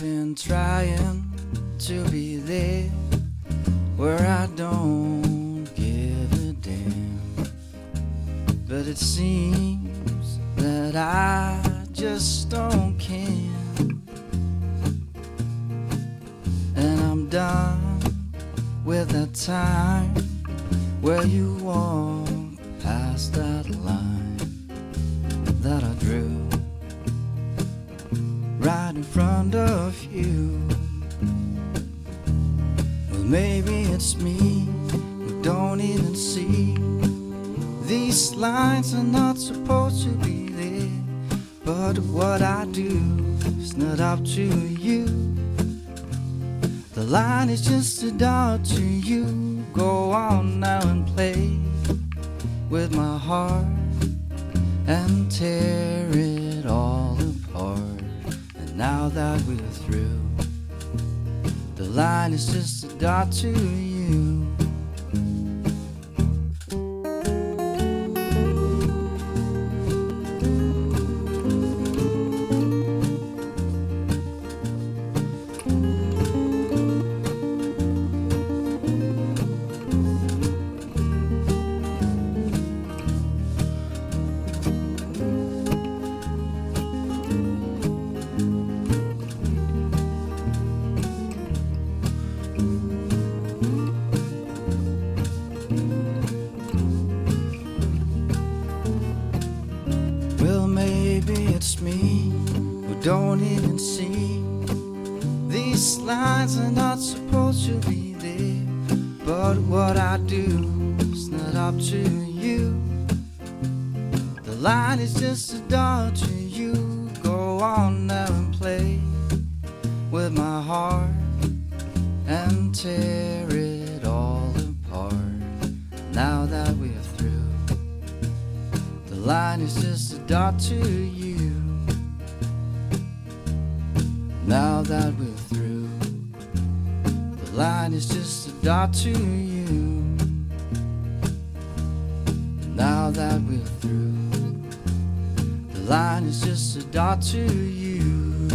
been trying to be there where I don't give a damn. But it seems that I just don't care. And I'm done with that time where you walk past that line that I drew right in front of you. Well, maybe it's me who don't even see these lines are not supposed to be there. But what I do is not up to you. The line is just a dot to you. Go on now and play with my heart and tear it all now that we're through, the line is just a dot to you. Maybe it's me who don't even see these lines are not supposed to be there. But what I do is not up to you. The line is just a dot to you. Go on now and play with my heart and tear it all apart. Now that we're through. The line is just a dot to you. Now that we're through, the line is just a dot to you. Now that we're through, the line is just a dot to you.